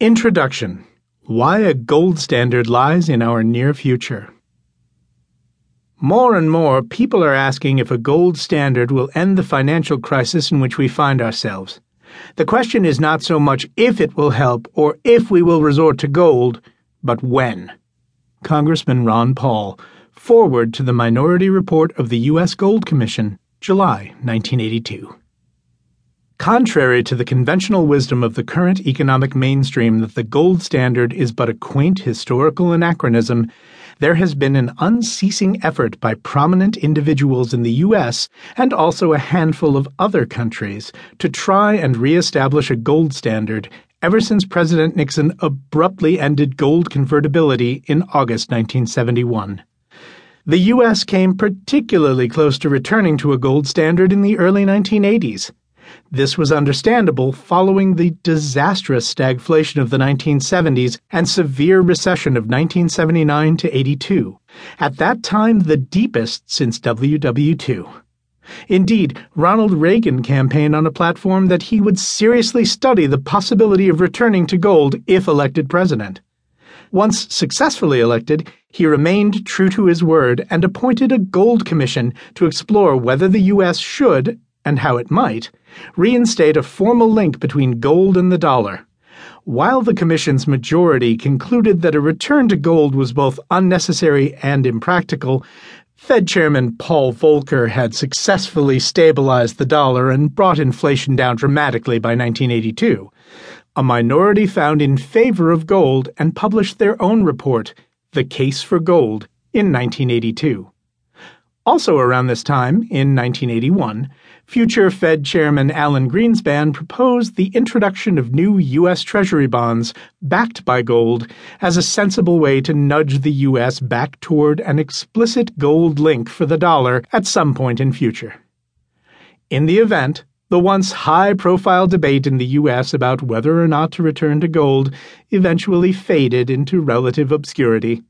Introduction Why a Gold Standard Lies in Our Near Future. More and more people are asking if a gold standard will end the financial crisis in which we find ourselves. The question is not so much if it will help or if we will resort to gold, but when. Congressman Ron Paul, foreword to the Minority Report of the U.S. Gold Commission, July 1982. Contrary to the conventional wisdom of the current economic mainstream that the gold standard is but a quaint historical anachronism, there has been an unceasing effort by prominent individuals in the U.S. and also a handful of other countries to try and reestablish a gold standard ever since President Nixon abruptly ended gold convertibility in August 1971. The U.S. came particularly close to returning to a gold standard in the early 1980s. This was understandable following the disastrous stagflation of the 1970s and severe recession of 1979 to 82, at that time the deepest since WW2. Indeed, Ronald Reagan campaigned on a platform that he would seriously study the possibility of returning to gold if elected president. Once successfully elected, he remained true to his word and appointed a gold commission to explore whether the U.S. should, and how it might, reinstate a formal link between gold and the dollar. While the Commission's majority concluded that a return to gold was both unnecessary and impractical, Fed Chairman Paul Volcker had successfully stabilized the dollar and brought inflation down dramatically by 1982. A minority found in favor of gold and published their own report, The Case for Gold, in 1982. Also around this time, in 1981, future Fed Chairman Alan Greenspan proposed the introduction of new U.S. Treasury bonds backed by gold as a sensible way to nudge the U.S. back toward an explicit gold link for the dollar at some point in future. In the event, the once high profile debate in the U.S. about whether or not to return to gold eventually faded into relative obscurity.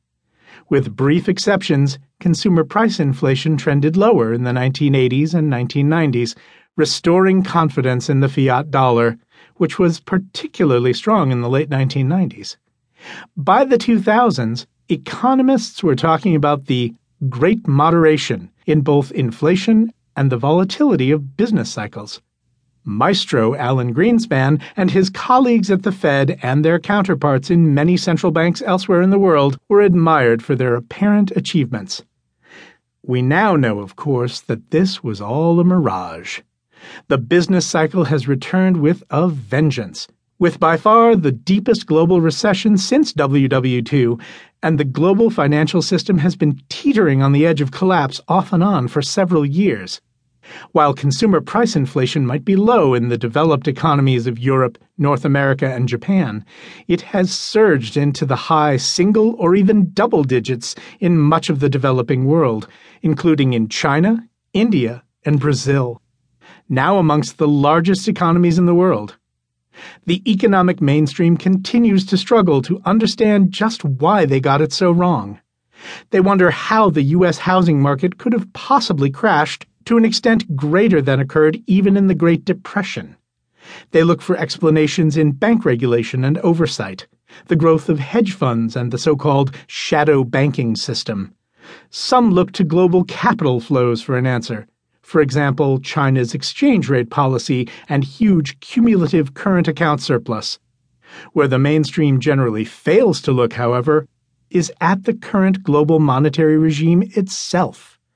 With brief exceptions, consumer price inflation trended lower in the 1980s and 1990s, restoring confidence in the fiat dollar, which was particularly strong in the late 1990s. By the 2000s, economists were talking about the great moderation in both inflation and the volatility of business cycles. Maestro Alan Greenspan and his colleagues at the Fed and their counterparts in many central banks elsewhere in the world were admired for their apparent achievements. We now know, of course, that this was all a mirage. The business cycle has returned with a vengeance, with by far the deepest global recession since WW2, and the global financial system has been teetering on the edge of collapse off and on for several years. While consumer price inflation might be low in the developed economies of Europe, North America, and Japan, it has surged into the high single or even double digits in much of the developing world, including in China, India, and Brazil. Now amongst the largest economies in the world. The economic mainstream continues to struggle to understand just why they got it so wrong. They wonder how the U.S. housing market could have possibly crashed to an extent greater than occurred even in the Great Depression. They look for explanations in bank regulation and oversight, the growth of hedge funds and the so called shadow banking system. Some look to global capital flows for an answer. For example, China's exchange rate policy and huge cumulative current account surplus. Where the mainstream generally fails to look, however, is at the current global monetary regime itself.